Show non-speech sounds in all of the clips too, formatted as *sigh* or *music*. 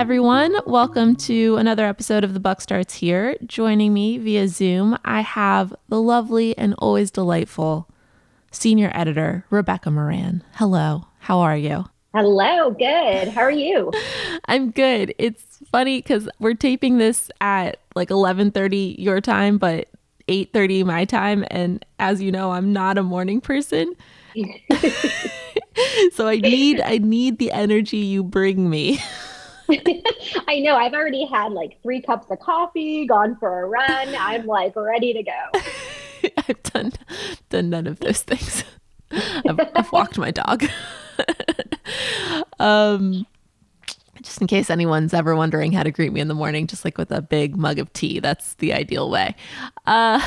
everyone. Welcome to another episode of The Buck Starts Here. Joining me via Zoom, I have the lovely and always delightful senior editor, Rebecca Moran. Hello, how are you? Hello, good. How are you? *laughs* I'm good. It's funny because we're taping this at like 11:30 your time, but 8:30 my time, and as you know, I'm not a morning person. *laughs* *laughs* so I need I need the energy you bring me. *laughs* I know. I've already had like three cups of coffee, gone for a run. I'm like ready to go. *laughs* I've done done none of those things. I've, I've walked my dog. *laughs* um, just in case anyone's ever wondering how to greet me in the morning, just like with a big mug of tea. That's the ideal way. Uh,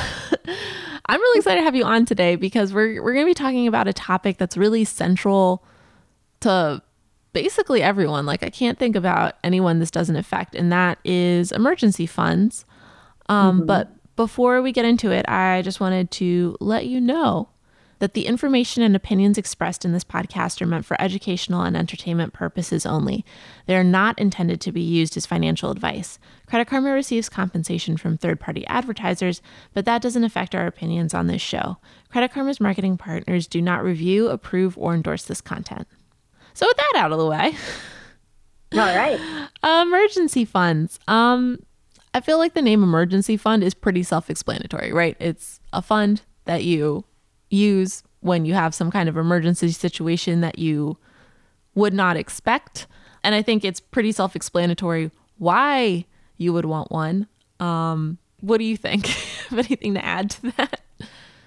I'm really excited to have you on today because we're we're going to be talking about a topic that's really central to basically everyone. Like I can't think about anyone this doesn't affect, and that is emergency funds. Um, mm-hmm. But before we get into it, I just wanted to let you know that the information and opinions expressed in this podcast are meant for educational and entertainment purposes only. They are not intended to be used as financial advice. Credit Karma receives compensation from third party advertisers, but that doesn't affect our opinions on this show. Credit Karma's marketing partners do not review, approve, or endorse this content. So, with that out of the way, *laughs* all right. emergency funds. Um, I feel like the name emergency fund is pretty self explanatory, right? It's a fund that you use when you have some kind of emergency situation that you would not expect. And I think it's pretty self explanatory why you would want one. Um, what do you think? *laughs* Have anything to add to that?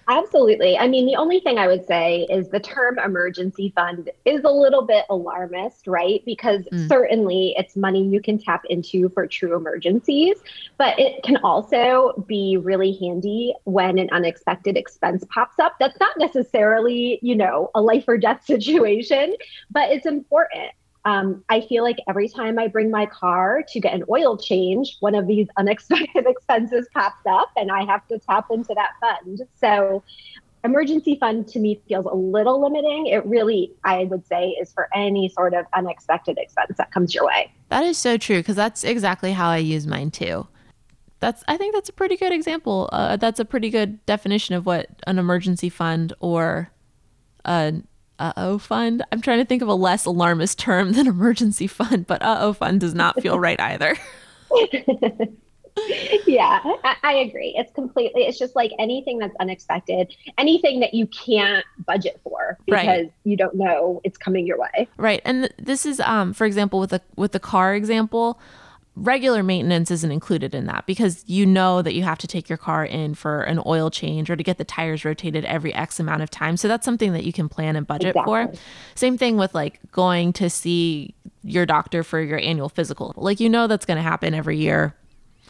Absolutely. I mean, the only thing I would say is the term emergency fund is a little bit alarmist, right? Because mm. certainly it's money you can tap into for true emergencies, but it can also be really handy when an unexpected expense pops up. That's not necessarily, you know, a life or death *laughs* situation, but it's important. Um, I feel like every time I bring my car to get an oil change, one of these *laughs* unexpected expenses pops up and I have to tap into that fund. So, emergency fund to me feels a little limiting. It really, I would say, is for any sort of unexpected expense that comes your way. That is so true because that's exactly how I use mine too. That's I think that's a pretty good example. Uh, that's a pretty good definition of what an emergency fund or a uh oh fund. I'm trying to think of a less alarmist term than emergency fund, but uh oh fund does not feel right either. *laughs* *laughs* yeah, I, I, agree. It's completely, it's just like anything that's unexpected, anything that you can't budget for because right. you don't know it's coming your way. Right. And th- this is, um, for example, with the, with the car example, regular maintenance isn't included in that because you know that you have to take your car in for an oil change or to get the tires rotated every X amount of time. So that's something that you can plan and budget exactly. for. Same thing with like going to see your doctor for your annual physical. Like you know that's going to happen every year.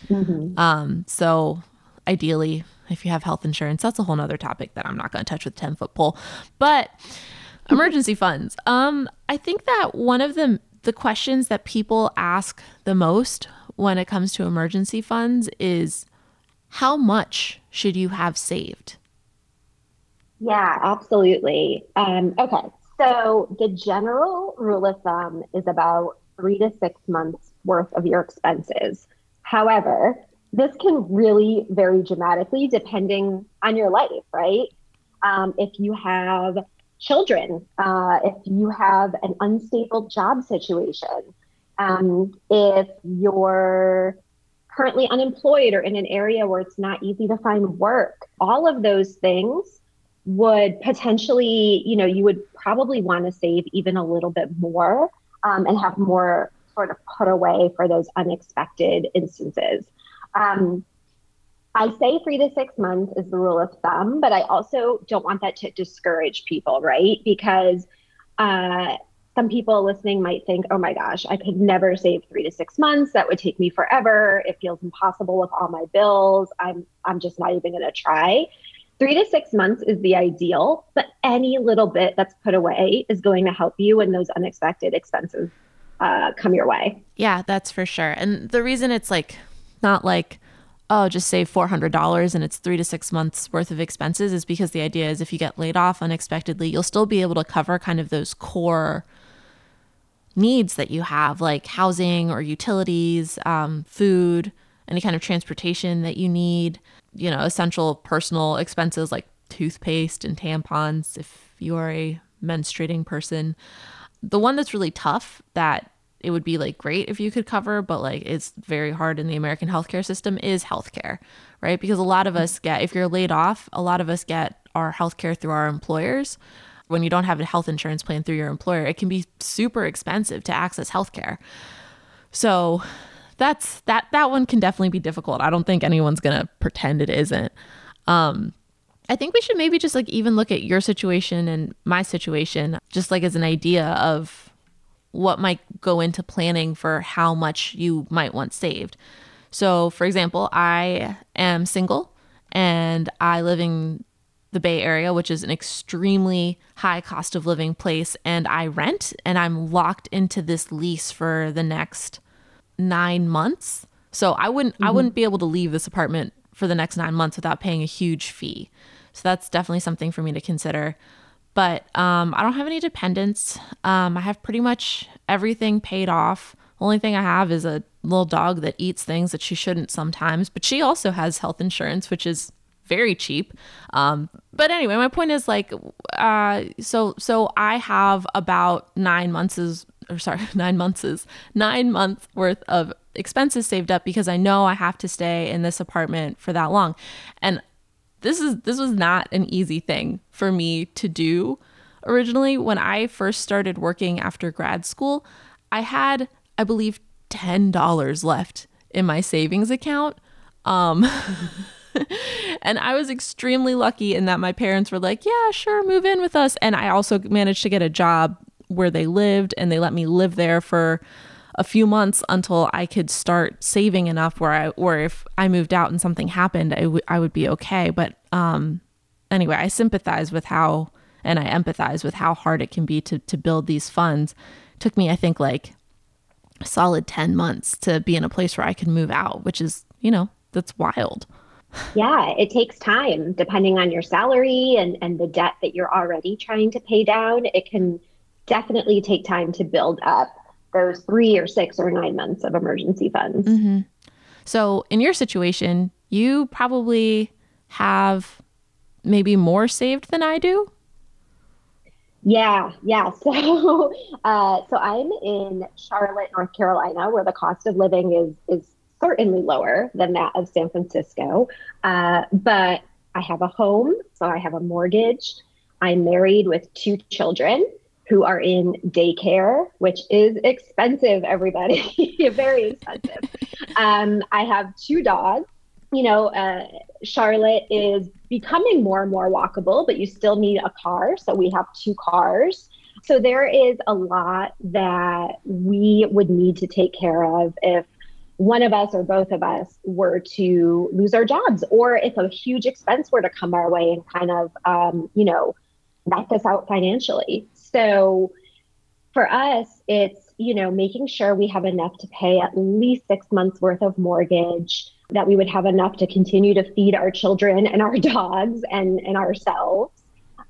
Mm-hmm. Um, so ideally, if you have health insurance, that's a whole nother topic that I'm not going to touch with 10 foot pole. But emergency funds. Um, I think that one of the the questions that people ask the most when it comes to emergency funds is how much should you have saved? Yeah, absolutely. Um, okay, so the general rule of thumb is about three to six months worth of your expenses. However, this can really vary dramatically depending on your life, right? Um, if you have children, uh, if you have an unstable job situation, um, if you're currently unemployed or in an area where it's not easy to find work, all of those things would potentially, you know, you would probably want to save even a little bit more um, and have more sort of put away for those unexpected instances. Um, I say three to six months is the rule of thumb, but I also don't want that to discourage people, right? Because uh, some people listening might think, oh my gosh, I could never save three to six months. That would take me forever. It feels impossible with all my bills. I'm I'm just not even gonna try. Three to six months is the ideal, but any little bit that's put away is going to help you when those unexpected expenses uh, come your way. Yeah, that's for sure. And the reason it's like not like oh, just save $400 and it's three to six months worth of expenses is because the idea is if you get laid off unexpectedly, you'll still be able to cover kind of those core needs that you have, like housing or utilities, um, food, any kind of transportation that you need, you know, essential personal expenses like toothpaste and tampons if you are a menstruating person. The one that's really tough that it would be like great if you could cover, but like it's very hard in the American healthcare system is healthcare, right? Because a lot of us get, if you're laid off, a lot of us get our healthcare through our employers. When you don't have a health insurance plan through your employer, it can be super expensive to access healthcare. So that's that that one can definitely be difficult. I don't think anyone's gonna pretend it isn't. Um, I think we should maybe just like even look at your situation and my situation, just like as an idea of what might go into planning for how much you might want saved. So, for example, I am single and I live in the Bay Area, which is an extremely high cost of living place, and I rent and I'm locked into this lease for the next nine months. So I wouldn't mm-hmm. I wouldn't be able to leave this apartment for the next nine months without paying a huge fee. So that's definitely something for me to consider. But um, I don't have any dependents. Um, I have pretty much everything paid off. Only thing I have is a little dog that eats things that she shouldn't sometimes, but she also has health insurance, which is very cheap. Um, but anyway, my point is like, uh, so so I have about nine months is or sorry, *laughs* nine months is nine months worth of expenses saved up because I know I have to stay in this apartment for that long, and this is this was not an easy thing for me to do originally when I first started working after grad school. I had, I believe, $10 left in my savings account. Um, *laughs* and I was extremely lucky in that my parents were like, yeah, sure, move in with us. And I also managed to get a job where they lived and they let me live there for a few months until I could start saving enough where I, or if I moved out and something happened, I, w- I would be okay. But um, anyway, I sympathize with how, and I empathize with how hard it can be to, to build these funds. It took me, I think, like a solid 10 months to be in a place where I could move out, which is, you know, that's wild. Yeah, it takes time depending on your salary and, and the debt that you're already trying to pay down. It can definitely take time to build up those three or six or nine months of emergency funds. Mm-hmm. So, in your situation, you probably have maybe more saved than I do. Yeah, yeah. *laughs* So, uh, so I'm in Charlotte, North Carolina, where the cost of living is is certainly lower than that of San Francisco. Uh, but I have a home, so I have a mortgage. I'm married with two children who are in daycare, which is expensive, everybody, *laughs* very expensive. Um, I have two dogs. You know, uh, Charlotte is becoming more and more walkable, but you still need a car. So we have two cars. So there is a lot that we would need to take care of if one of us or both of us were to lose our jobs, or if a huge expense were to come our way and kind of, um, you know, knock us out financially. So for us, it's, you know, making sure we have enough to pay at least six months worth of mortgage, that we would have enough to continue to feed our children and our *laughs* dogs and, and ourselves.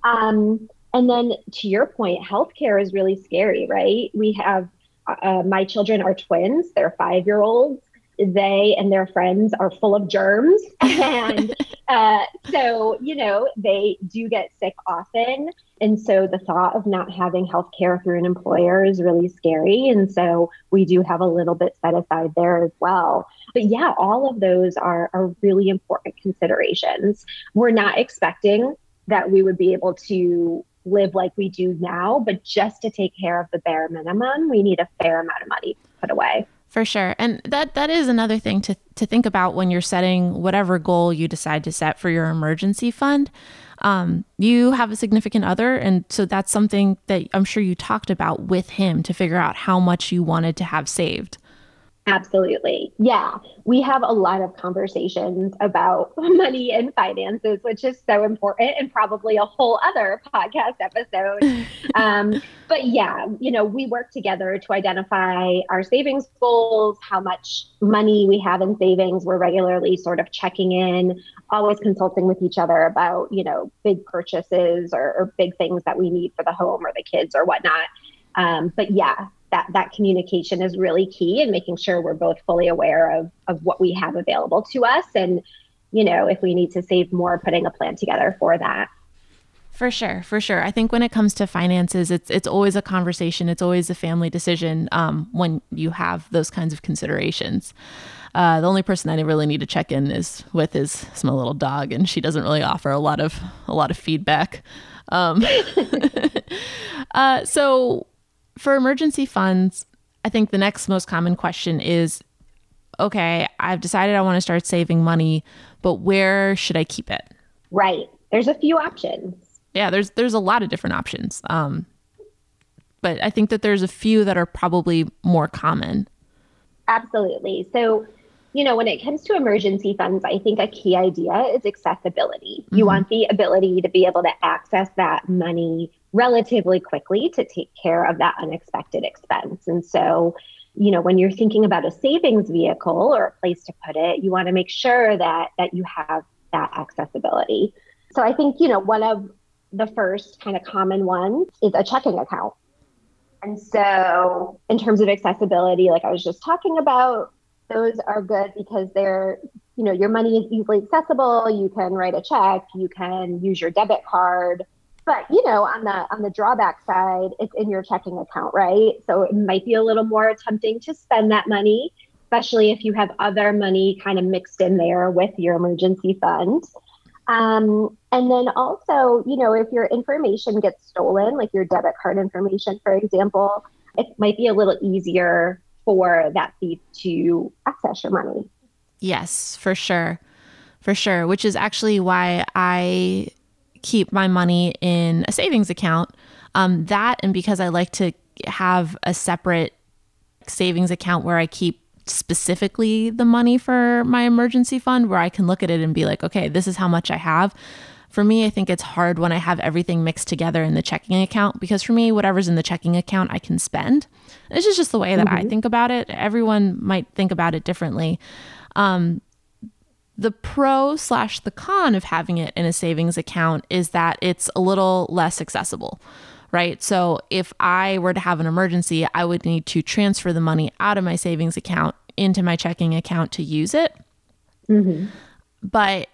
Um, and then to your point, healthcare is really scary, right? We have uh, my children are twins, they're five year olds they and their friends are full of germs. *laughs* And uh, so, you know, they do get sick often. And so the thought of not having health care through an employer is really scary. And so we do have a little bit set aside there as well. But yeah, all of those are, are really important considerations. We're not expecting that we would be able to live like we do now, but just to take care of the bare minimum, we need a fair amount of money put away. For sure. And that that is another thing to to think about when you're setting whatever goal you decide to set for your emergency fund. Um, you have a significant other and so that's something that I'm sure you talked about with him to figure out how much you wanted to have saved. Absolutely. Yeah. We have a lot of conversations about *laughs* money and finances, which is so important and probably a whole other podcast episode. *laughs* um, but yeah, you know, we work together to identify our savings goals, how much money we have in savings. We're regularly sort of checking in, always consulting with each other about, you know, big purchases or, or big things that we need for the home or the kids or whatnot. Um, but yeah, that that communication is really key and making sure we're both fully aware of of what we have available to us and you know if we need to save more putting a plan together for that for sure, for sure. I think when it comes to finances, it's it's always a conversation. It's always a family decision um, when you have those kinds of considerations. Uh, the only person I really need to check in is with is small little dog, and she doesn't really offer a lot of a lot of feedback. Um, *laughs* uh, so, for emergency funds, I think the next most common question is, okay, I've decided I want to start saving money, but where should I keep it? Right. There's a few options yeah, there's there's a lot of different options. Um, but I think that there's a few that are probably more common. Absolutely. So, you know, when it comes to emergency funds, I think a key idea is accessibility. You mm-hmm. want the ability to be able to access that money relatively quickly to take care of that unexpected expense. And so, you know, when you're thinking about a savings vehicle or a place to put it, you want to make sure that that you have that accessibility. So I think, you know, one of the first kind of common ones is a checking account. And so, in terms of accessibility, like I was just talking about, those are good because they're, you know, your money is easily accessible. You can write a check, you can use your debit card. But you know, on the on the drawback side, it's in your checking account, right? So it might be a little more tempting to spend that money, especially if you have other money kind of mixed in there with your emergency fund. Um, and then also, you know, if your information gets stolen, like your debit card information, for example, it might be a little easier for that thief to access your money. Yes, for sure. For sure. Which is actually why I keep my money in a savings account. Um, that and because I like to have a separate savings account where I keep specifically the money for my emergency fund where I can look at it and be like, okay, this is how much I have. For me, I think it's hard when I have everything mixed together in the checking account because for me, whatever's in the checking account, I can spend. This is just the way that mm-hmm. I think about it. Everyone might think about it differently. Um, the pro slash the con of having it in a savings account is that it's a little less accessible right? So if I were to have an emergency, I would need to transfer the money out of my savings account into my checking account to use it. Mm-hmm. But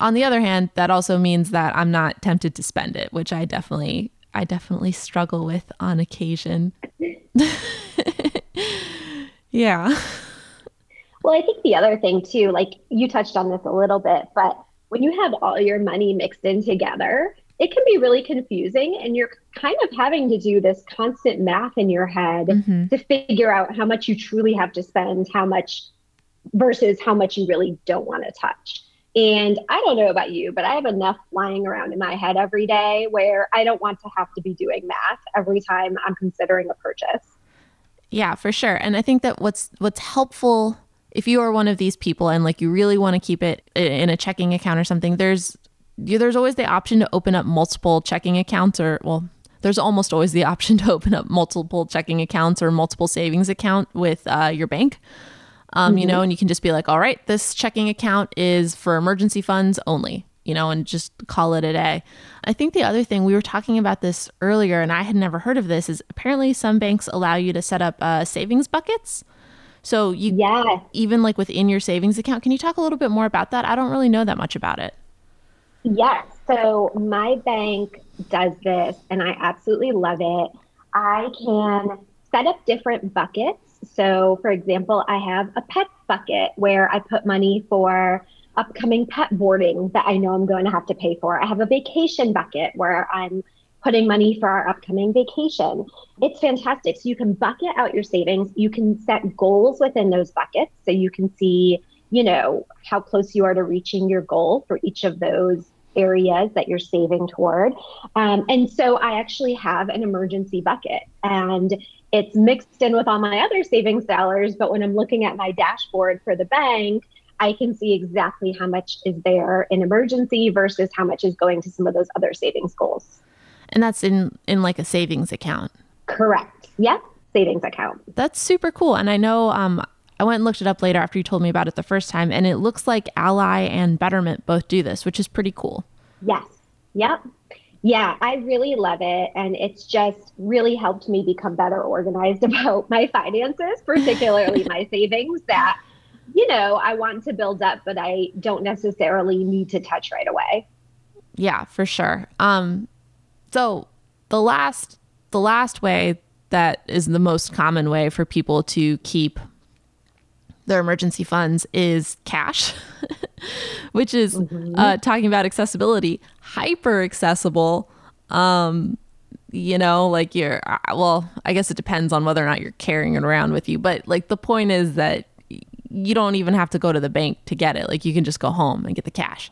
on the other hand, that also means that I'm not tempted to spend it, which I definitely I definitely struggle with on occasion. *laughs* yeah. *laughs* Well, I think the other thing too, like you touched on this a little bit, but when you have all your money mixed in together, it can be really confusing and you're kind of having to do this constant math in your head mm-hmm. to figure out how much you truly have to spend how much versus how much you really don't want to touch. And i don't know about you but i have enough flying around in my head every day where i don't want to have to be doing math every time i'm considering a purchase. Yeah for sure. And i think that what's what's helpful if you are one of these people and like you really want to keep it in a checking account or something there's there's always the option to open up multiple checking accounts or well there's almost always the *laughs* option to open up multiple checking accounts or multiple savings account with uh, your bank. Um, mm-hmm. you know and you can just be like all right this checking account is for emergency funds only you know and just call it a day. I think the other thing we were talking about this earlier and i had never heard of this is apparently some banks allow you to set up uh, savings buckets so you yeah even like within your savings account can you talk a little bit more about that i don't really know that much about it Yes. So my bank does this and I absolutely love it. I can set up different buckets. So, for example, I have a pet bucket where I put money for upcoming pet boarding that I know I'm going to have to pay for. I have a vacation bucket where I'm putting money for our upcoming vacation. It's fantastic. So you can bucket out your savings. You can set goals within those buckets so you can see, you know, how close you are to reaching your goal for each of those areas that you're saving toward. Um, and so I actually have an emergency bucket and it's mixed in with all my other savings dollars. But when I'm looking at my dashboard for the bank, I can see exactly how much is there in emergency versus how much is going to some of those other savings goals. And that's in in like a savings account. Correct. Yep. Savings account. That's super cool. And I know um, I went and looked it up later after you told me about it the first time, and it looks like Ally and Betterment both do this, which is pretty cool. Yes. Yep. Yeah, I really love it. And it's just really helped me become better organized *laughs* about my finances, particularly my *laughs* savings that, you know, I want to build up, but I don't necessarily need to touch right away. Yeah, for sure. Um, so the last the last way that is the most common way for people to keep their emergency funds is cash, *laughs* which is mm-hmm. uh, talking about accessibility, hyper accessible. Um, you know, like you're, uh, well, I guess it depends on whether or not you're carrying it around with you. But like the point is that you don't even have to go to the bank to get it. Like you can just go home and get the cash.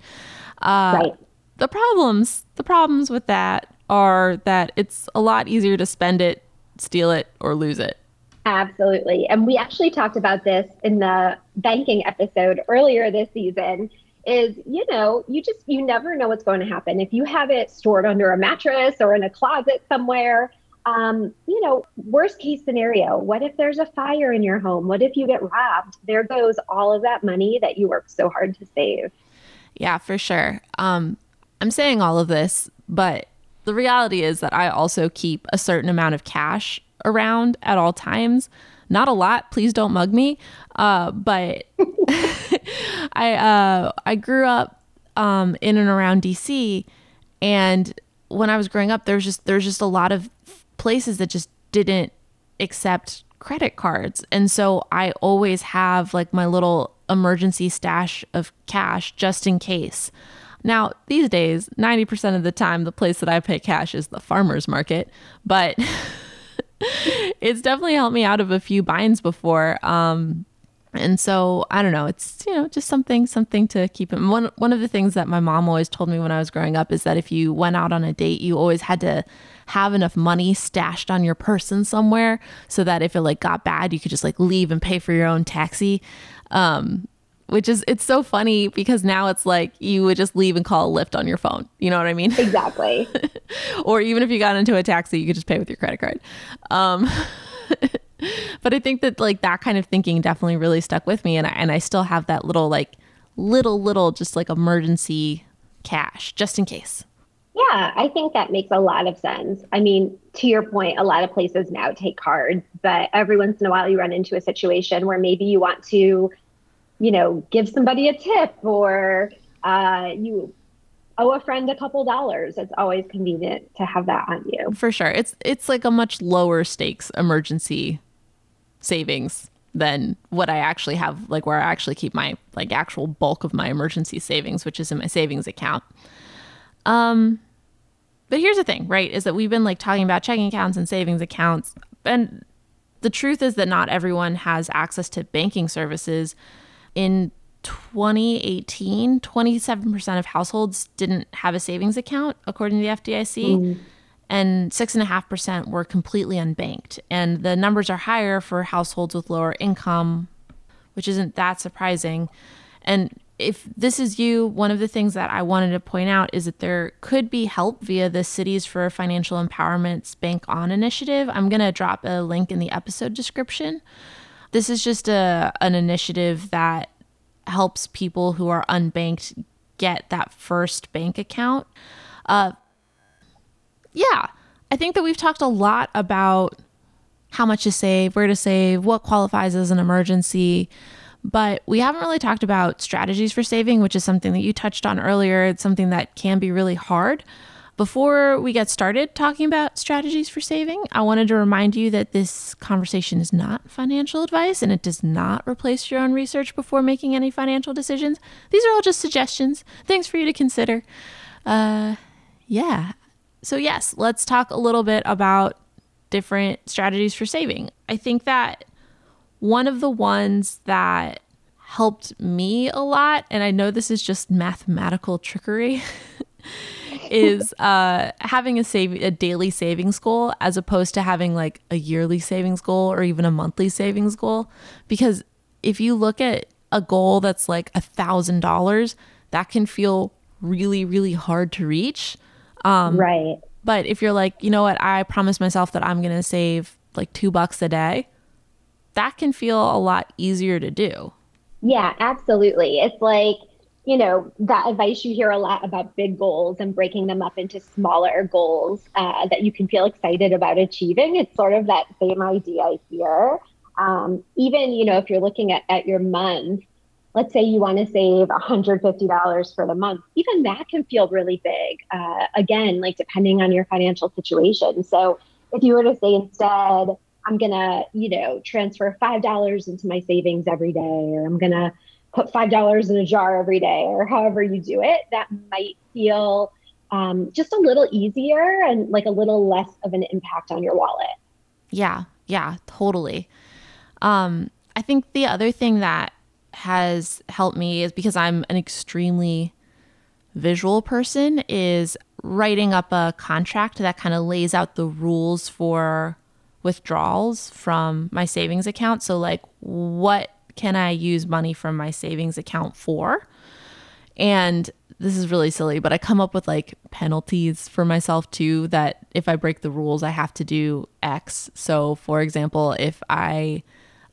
Uh, right. The problems, the problems with that are that it's a lot easier to spend it, steal it, or lose it. Absolutely. And we actually talked about this in the banking episode earlier this season is, you know, you just you never know what's going to happen. If you have it stored under a mattress or in a closet somewhere, um, you know, worst case scenario, what if there's a fire in your home? What if you get robbed? There goes all of that money that you worked so hard to save. Yeah, for sure. Um, I'm saying all of this, but the reality is that I also keep a certain amount of cash around at all times. Not a lot. Please don't mug me. Uh, but *laughs* I uh, I grew up um, in and around DC, and when I was growing up, there's just there's just a lot of places that just didn't accept credit cards, and so I always have like my little emergency stash of cash just in case. Now, these days, 90% of the time, the place that I pay cash is the farmer's market, but *laughs* it's definitely helped me out of a few binds before. Um, and so I don't know. It's you know just something something to keep in. One one of the things that my mom always told me when I was growing up is that if you went out on a date, you always had to have enough money stashed on your person somewhere so that if it like got bad, you could just like leave and pay for your own taxi. Um, which is it's so funny because now it's like you would just leave and call a Lyft on your phone. You know what I mean? Exactly. *laughs* or even if you got into a taxi, you could just pay with your credit card. Um, *laughs* but I think that like that kind of thinking definitely really stuck with me, and I, and I still have that little like little little just like emergency cash just in case. Yeah, I think that makes a lot of sense. I mean, to your point, a lot of places now take cards, but every once in a while you run into a situation where maybe you want to you know, give somebody a tip or uh, you owe a friend a couple dollars. It's always convenient to have that on you. For sure. It's it's like a much lower stakes emergency savings than what I actually have like where I actually keep my like actual bulk of my emergency savings, which is in my savings account. Um but here's the thing, right? Is that we've been like talking about checking accounts and savings accounts and the truth is that not everyone has access to banking services in 2018, 27% of households didn't have a savings account, according to the FDIC. Mm. And 6.5% were completely unbanked. And the numbers are higher for households with lower income, which isn't that surprising. And if this is you, one of the things that I wanted to point out is that there could be help via the Cities for Financial Empowerment's Bank On initiative. I'm going to drop a link in the episode description. This is just a an initiative that helps people who are unbanked get that first bank account. Uh, yeah, I think that we've talked a lot about how much to save, where to save, what qualifies as an emergency. But we haven't really talked about strategies for saving, which is something that you touched on earlier. It's something that can be really hard. Before we get started talking about strategies for saving, I wanted to remind you that this conversation is not financial advice and it does not replace your own research before making any financial decisions. These are all just suggestions, things for you to consider. Uh, yeah. So, yes, let's talk a little bit about different strategies for saving. I think that one of the ones that helped me a lot, and I know this is just mathematical trickery. *laughs* is *laughs* uh, having a save a daily savings goal as opposed to having like a yearly savings goal or even a monthly savings goal. Because if you look at a goal that's like a thousand dollars, that can feel really, really hard to reach. Um, right. But if you're like, you know what, I promise myself that I'm going to save like two bucks a day, that can feel a lot easier to do. Yeah, absolutely. It's like you know, that advice you hear a lot about big goals and breaking them up into smaller goals uh, that you can feel excited about achieving. It's sort of that same idea here. Um, even, you know, if you're looking at, at your month, let's say you want to save $150 for the month, even that can feel really big. Uh, again, like depending on your financial situation. So if you were to say instead, I'm to, you know, transfer $5 into my savings every day, or I'm to put $5 in a jar every day, or however you do it, that might feel um, just a little easier and like a little less of an impact on your wallet. Yeah, yeah, totally. Um, I think the other thing that has helped me is because I'm an extremely visual person is writing up a contract that kind of lays out the rules for withdrawals from my savings account. So, like, what can I use money from my savings account for? And this is really silly, but I come up with like penalties for myself too that if I break the rules, I have to do X. So, for example, if I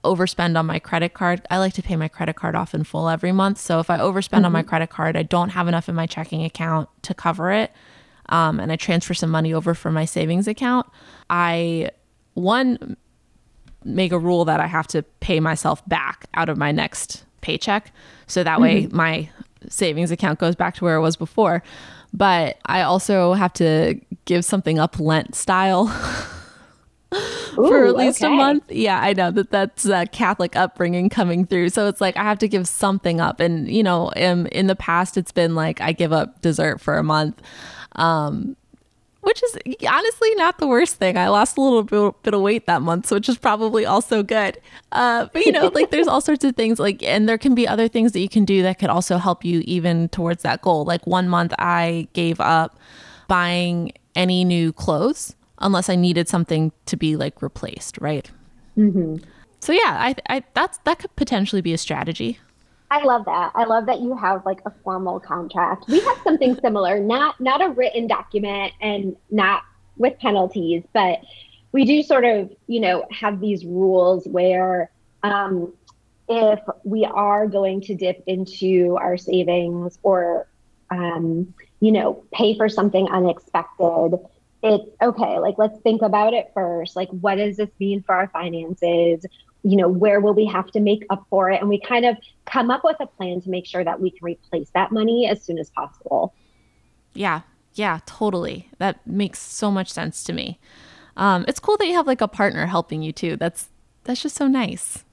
overspend on my credit card, I like to pay my credit card off in full every month. So, if I overspend mm-hmm. on my mm-hmm. credit card, I don't have enough in my checking account to cover it, um, and I transfer some money over from my savings account, I one make a rule that I have to pay myself back out of my next paycheck. So that way mm-hmm. my savings account goes back to where it was before. But I also have to give something up Lent style. Ooh, *laughs* for at least okay. a month. Yeah, I know that that's a Catholic upbringing coming through. So it's like I have to give something up. And, you know, in, in the past, it's been like I give up dessert for a month. Um, which is honestly not the worst thing. I lost a little bit, of weight that month, which is probably also good. Uh, but you know, *laughs* like there's all sorts of things like, and there can be other things that you can do that could also help you even towards that goal. Like one month I gave up buying any new clothes unless I needed something to be like replaced, right? Mm-hmm. So yeah, I, I that's that could potentially be a strategy. I love that. I love that you have like a formal contract. We have something similar, not not a written document and not with penalties, but we do sort of, you know, have these rules where um, if we are going to dip into our savings or, um, you know, pay for something unexpected, it's okay. Like, let's think about it first. Like, what does this mean for our finances? You know, where will we have to make up for it? And we kind of come up with a plan to make sure that we can replace that money as soon as possible. Yeah. Yeah, totally. That makes so much sense to me. Um, it's cool that you have like a partner helping you too. That's that's just so nice.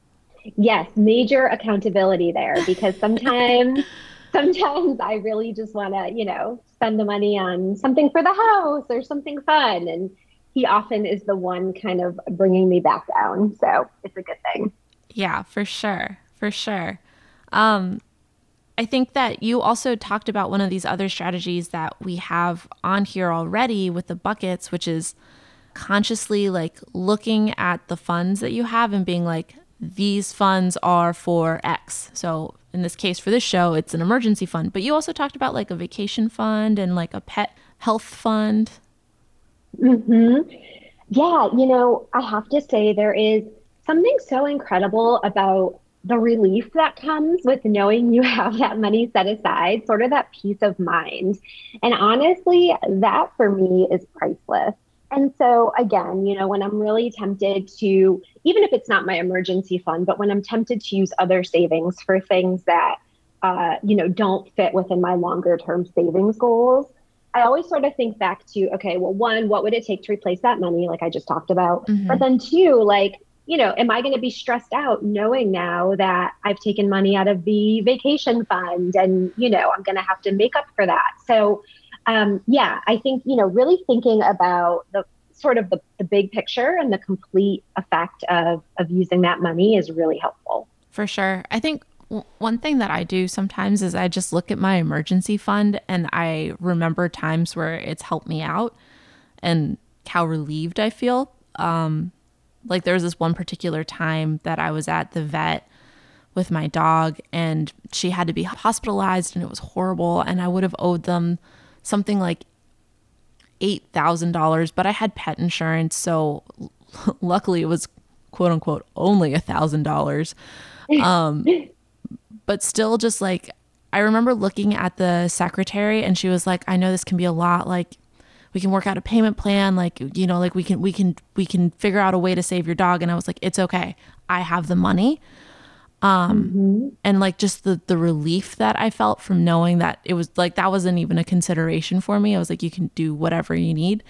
Yes, major accountability there because sometimes *laughs* sometimes I really just want to, you know, spend the money on something for the house or something fun and he often is the one kind of bringing me back down. So it's a good thing. Yeah, for sure. For sure. Um, I think that you also talked about one of these other strategies that we have on here already with the buckets, which is consciously like looking at the funds that you have and being like, these funds are for X. So in this case, for this show, it's an emergency fund. But you also talked about like a vacation fund and like a pet health fund. Mm-hmm. Yeah, you know, I have to say there is something so incredible about the relief that comes with knowing you have that money set aside, sort of that peace of mind. And honestly, that for me is priceless. And so, again, you know, when I'm really tempted to, even if it's not my emergency fund, but when I'm tempted to use other savings for things that, uh, you know, don't fit within my longer term savings goals, I always sort of think back to, okay, well, one, what would it take to replace that money, like I just talked about? Mm-hmm. But then two, like, you know, am I going to be stressed out knowing now that I've taken money out of the vacation fund and, you know, I'm going to have to make up for that? So, um, yeah, I think, you know, really thinking about the sort of the, the big picture and the complete effect of, of using that money is really helpful. For sure. I think one thing that I do sometimes is I just look at my emergency fund and I remember times where it's helped me out and how relieved I feel. Um, like there was this one particular time that I was at the vet with my dog and she had to be hospitalized and it was horrible and I would have owed them something like $8,000 but I had pet insurance so *laughs* luckily it was quote unquote only a $1,000 um *laughs* but still just like I remember looking at the secretary and she was like, I know this can be a lot. Like, we can work out a payment plan. Like, you know, like we can, we can, we can figure out a way to save your dog. And I was like, it's okay. I have the money. Um, mm-hmm. and like just the, the relief that I felt from knowing that it was like, that wasn't even a consideration for me. I was like, you can do whatever you need.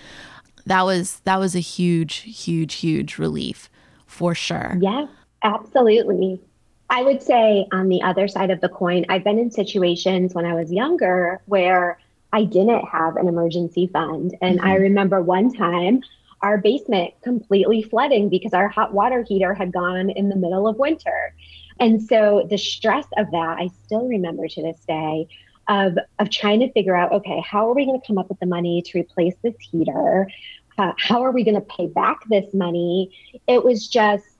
That was, that was a huge, huge, huge relief for sure. Yeah, absolutely. I would say on the other side of the coin, I've been in situations when I was younger where I didn't have an emergency fund. And mm-hmm. I remember one time our basement completely flooding because our hot water heater had gone in the middle of winter. And so the stress of that, I still remember to this day of, of trying to figure out okay, how are we going to come up with the money to replace this heater? Uh, how are we going to pay back this money? It was just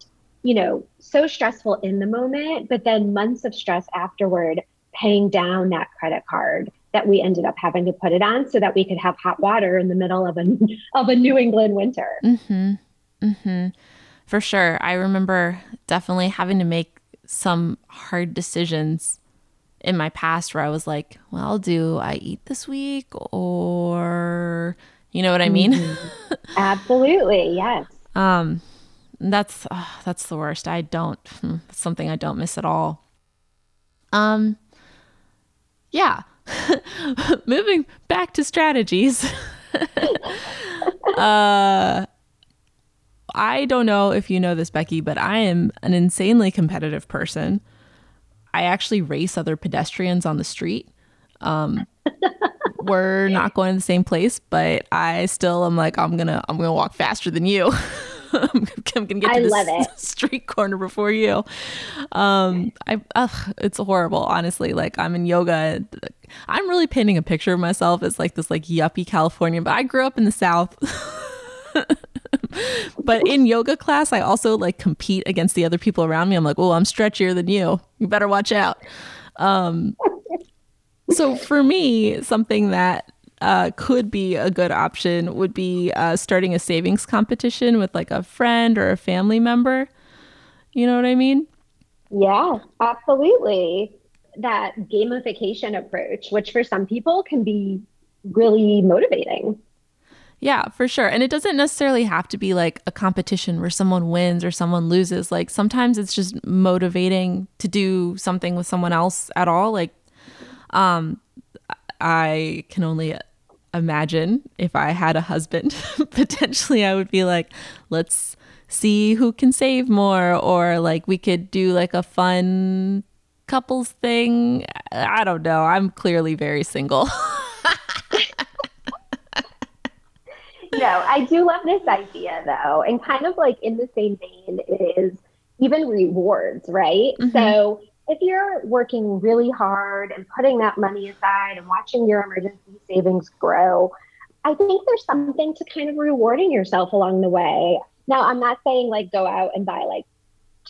you know, so stressful in the moment, but then months of stress afterward, paying down that credit card that we ended up having to put it on so that we could have hot water in the middle of a *laughs* of a New England winter. Mm-hmm. Mm-hmm. For sure. I remember definitely having to make some hard decisions in my past where I was like, well, do I eat this week or you know what I mean? Mm-hmm. *laughs* Absolutely. Yes. um that's oh, that's the worst. I don't hmm, something I don't miss at all. Um yeah. *laughs* Moving back to strategies. *laughs* uh I don't know if you know this Becky, but I am an insanely competitive person. I actually race other pedestrians on the street. Um *laughs* we're not going to the same place, but I still am like I'm going to I'm going to walk faster than you. *laughs* I'm, gonna get to the *laughs* street corner before you. Um, I ugh, it's horrible, honestly. Like I'm in yoga. I'm really painting a picture of myself as like this like yuppie Californian, but I grew up in the South. *laughs* but in yoga class, I also like compete against the other people around me. I'm like, oh, I'm stretchier than you. You better watch out. Um, so for me, something that uh, could be a good option would be uh, starting a savings competition with like a friend or a family member. You know what I mean? Yeah, absolutely. That gamification approach, which for some people can be really motivating. Yeah, for sure. And it doesn't necessarily have to be like a competition where someone wins or someone loses. Like sometimes it's just motivating to do something with someone else at all. Like um I can only imagine if I had a husband, *laughs* potentially I would be like, let's see who can save more, or like we could do like a fun couples thing. I don't know. I'm clearly very single. *laughs* no, I do love this idea though. And kind of like in the same vein is even rewards, right? Mm-hmm. So if you're working really hard and putting that money aside and watching your emergency savings grow, I think there's something to kind of rewarding yourself along the way. Now, I'm not saying like go out and buy like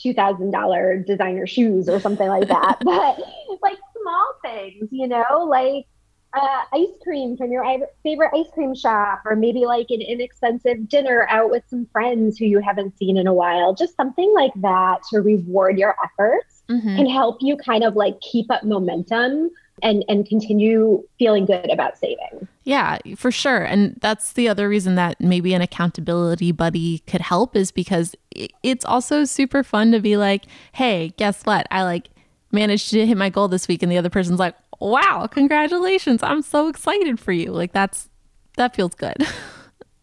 $2,000 designer shoes or something like that, *laughs* but like small things, you know, like uh, ice cream from your favorite ice cream shop, or maybe like an inexpensive dinner out with some friends who you haven't seen in a while. Just something like that to reward your efforts mm-hmm. can help you kind of like keep up momentum and and continue feeling good about saving. Yeah, for sure. And that's the other reason that maybe an accountability buddy could help is because it's also super fun to be like, "Hey, guess what? I like managed to hit my goal this week." And the other person's like, "Wow, congratulations. I'm so excited for you." Like that's that feels good. *laughs*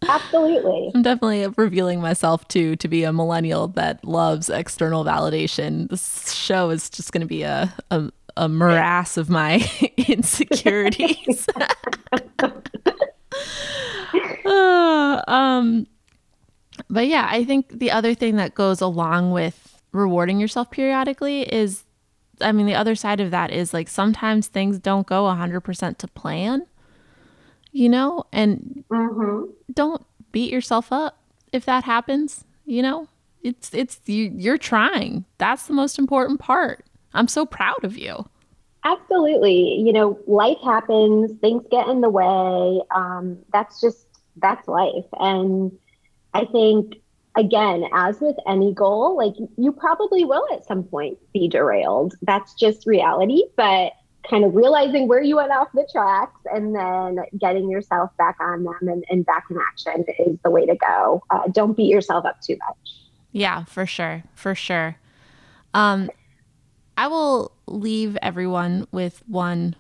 Absolutely. I'm definitely revealing myself too to be a millennial that loves external validation. This show is just going to be a, a, a morass of my *laughs* insecurities. *laughs* uh, um, but yeah, I think the other thing that goes along with rewarding yourself periodically is I mean, the other side of that is like sometimes things don't go 100% to plan you know, and mm-hmm. don't beat yourself up if that happens, you know. It's it's you you're trying. That's the most important part. I'm so proud of you. Absolutely. You know, life happens, things get in the way. Um, that's just that's life. And I think again, as with any goal, like you probably will at some point be derailed. That's just reality. But kind of realizing where you went off the tracks and then getting yourself back on them and, and back in action is the way to go. Uh, don't beat yourself up too much. Yeah, for sure. For sure. Um, I will leave everyone with one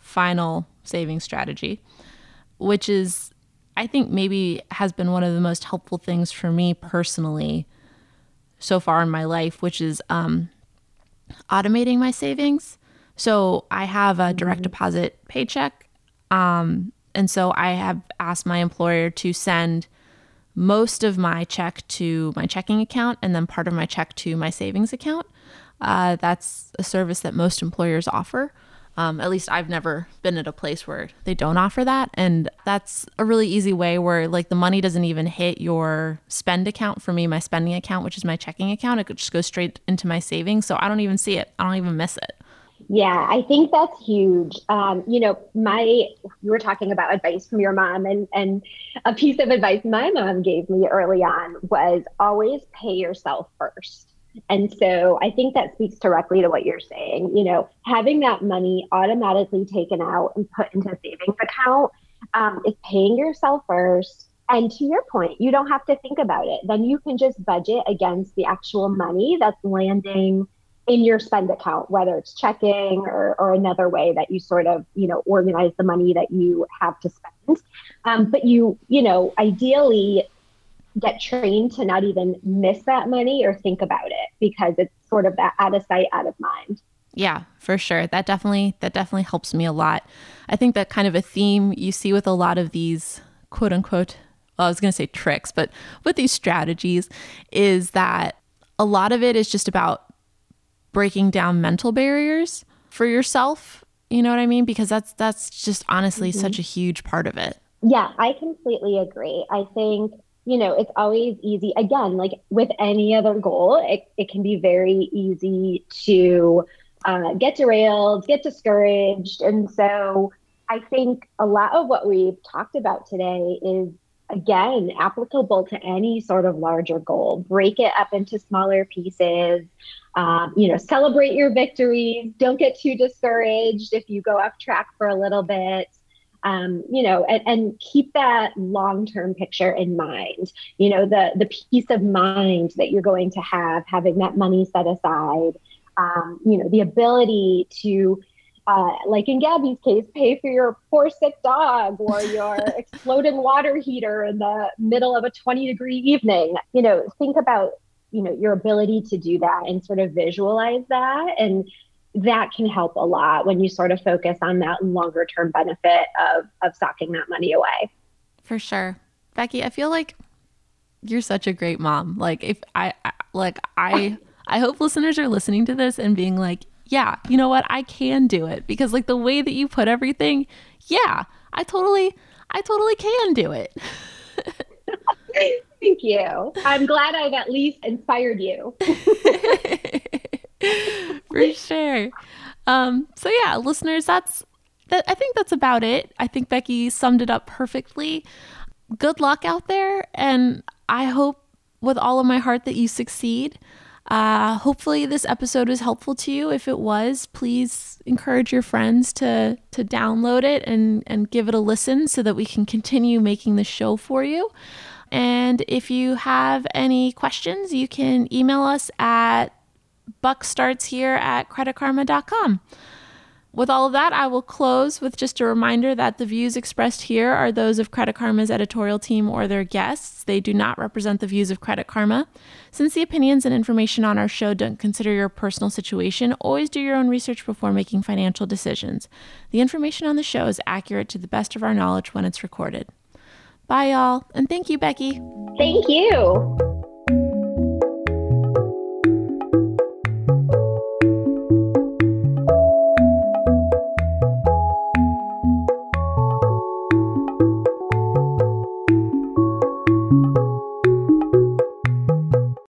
final saving strategy, which is, I think, maybe has been one of the most helpful things for me personally so far in my life, which is um, automating my savings. So I have a direct mm-hmm. deposit paycheck. Um, and so I have asked my employer to send most of my check to my checking account and then part of my check to my savings account. Uh, that's a service that most employers offer. Um, at least I've never been at a place where they don't offer that. And that's a really easy way where like the money doesn't even hit your spend account. For me, my spending account, which is my checking account, it just goes straight into my savings. So I don't even see it. I don't even miss it. Yeah, I think that's huge. Um, you know, my you were talking about advice from your mom, and and a piece of advice my mom gave me early on was always pay yourself first. And so I think that speaks directly to what you're saying. You know, having that money automatically taken out and put into a savings account um, is paying yourself first. And to your point, you don't have to think about it. Then you can just budget against the actual money that's landing in your spend account, whether it's checking or, or another way that you sort of, you know, organize the money that you have to spend. Um, but you, you know, ideally get trained to not even miss that money or think about it because it's sort of that out of sight, out of mind. Yeah, for sure. That definitely that definitely helps me a lot. I think that kind of a theme you see with a lot of these quote unquote well, I was going to say tricks, but with these strategies is that a lot of it is just about breaking down mental barriers for yourself. You know what I mean? Because that's that's just honestly mm-hmm. such a huge part of it. Yeah, I completely agree. I think you know, it's always easy. Again, like with any other goal, it, it can be very easy to uh, get derailed, get discouraged. And so I think a lot of what we've talked about today is, again, applicable to any sort of larger goal. Break it up into smaller pieces. Um, you know, celebrate your victories. Don't get too discouraged if you go off track for a little bit um, you know, and, and keep that long-term picture in mind. You know, the the peace of mind that you're going to have having that money set aside. Um, you know, the ability to uh, like in Gaby's case, pay for your poor sick dog or your *laughs* exploding water heater in the middle of a 20 degree evening. You know, think about, you know, your ability to do that and sort of visualize that and that can help a lot when you sort of focus on that longer term benefit of of socking that money away. For sure. Becky, I feel like you're such a great mom. Like if I, I like I *laughs* I hope listeners are listening to this and being like, yeah, you know what? I can do it because like the way that you put everything, yeah, I totally I totally can do it. *laughs* Thank you. I'm glad I've at least inspired you. *laughs* For sure. Um, so yeah, listeners, that's that I think that's about it. I think Becky summed it up perfectly. Good luck out there, and I hope with all of my heart that you succeed. Uh, hopefully, this episode was helpful to you. If it was, please encourage your friends to to download it and and give it a listen so that we can continue making the show for you. And if you have any questions, you can email us at buck starts here at creditkarma.com. With all of that, I will close with just a reminder that the views expressed here are those of Credit Karma's editorial team or their guests. They do not represent the views of Credit Karma. Since the opinions and information on our show don't consider your personal situation, always do your own research before making financial decisions. The information on the show is accurate to the best of our knowledge when it's recorded. Bye, y'all, and thank you, Becky. Thank you.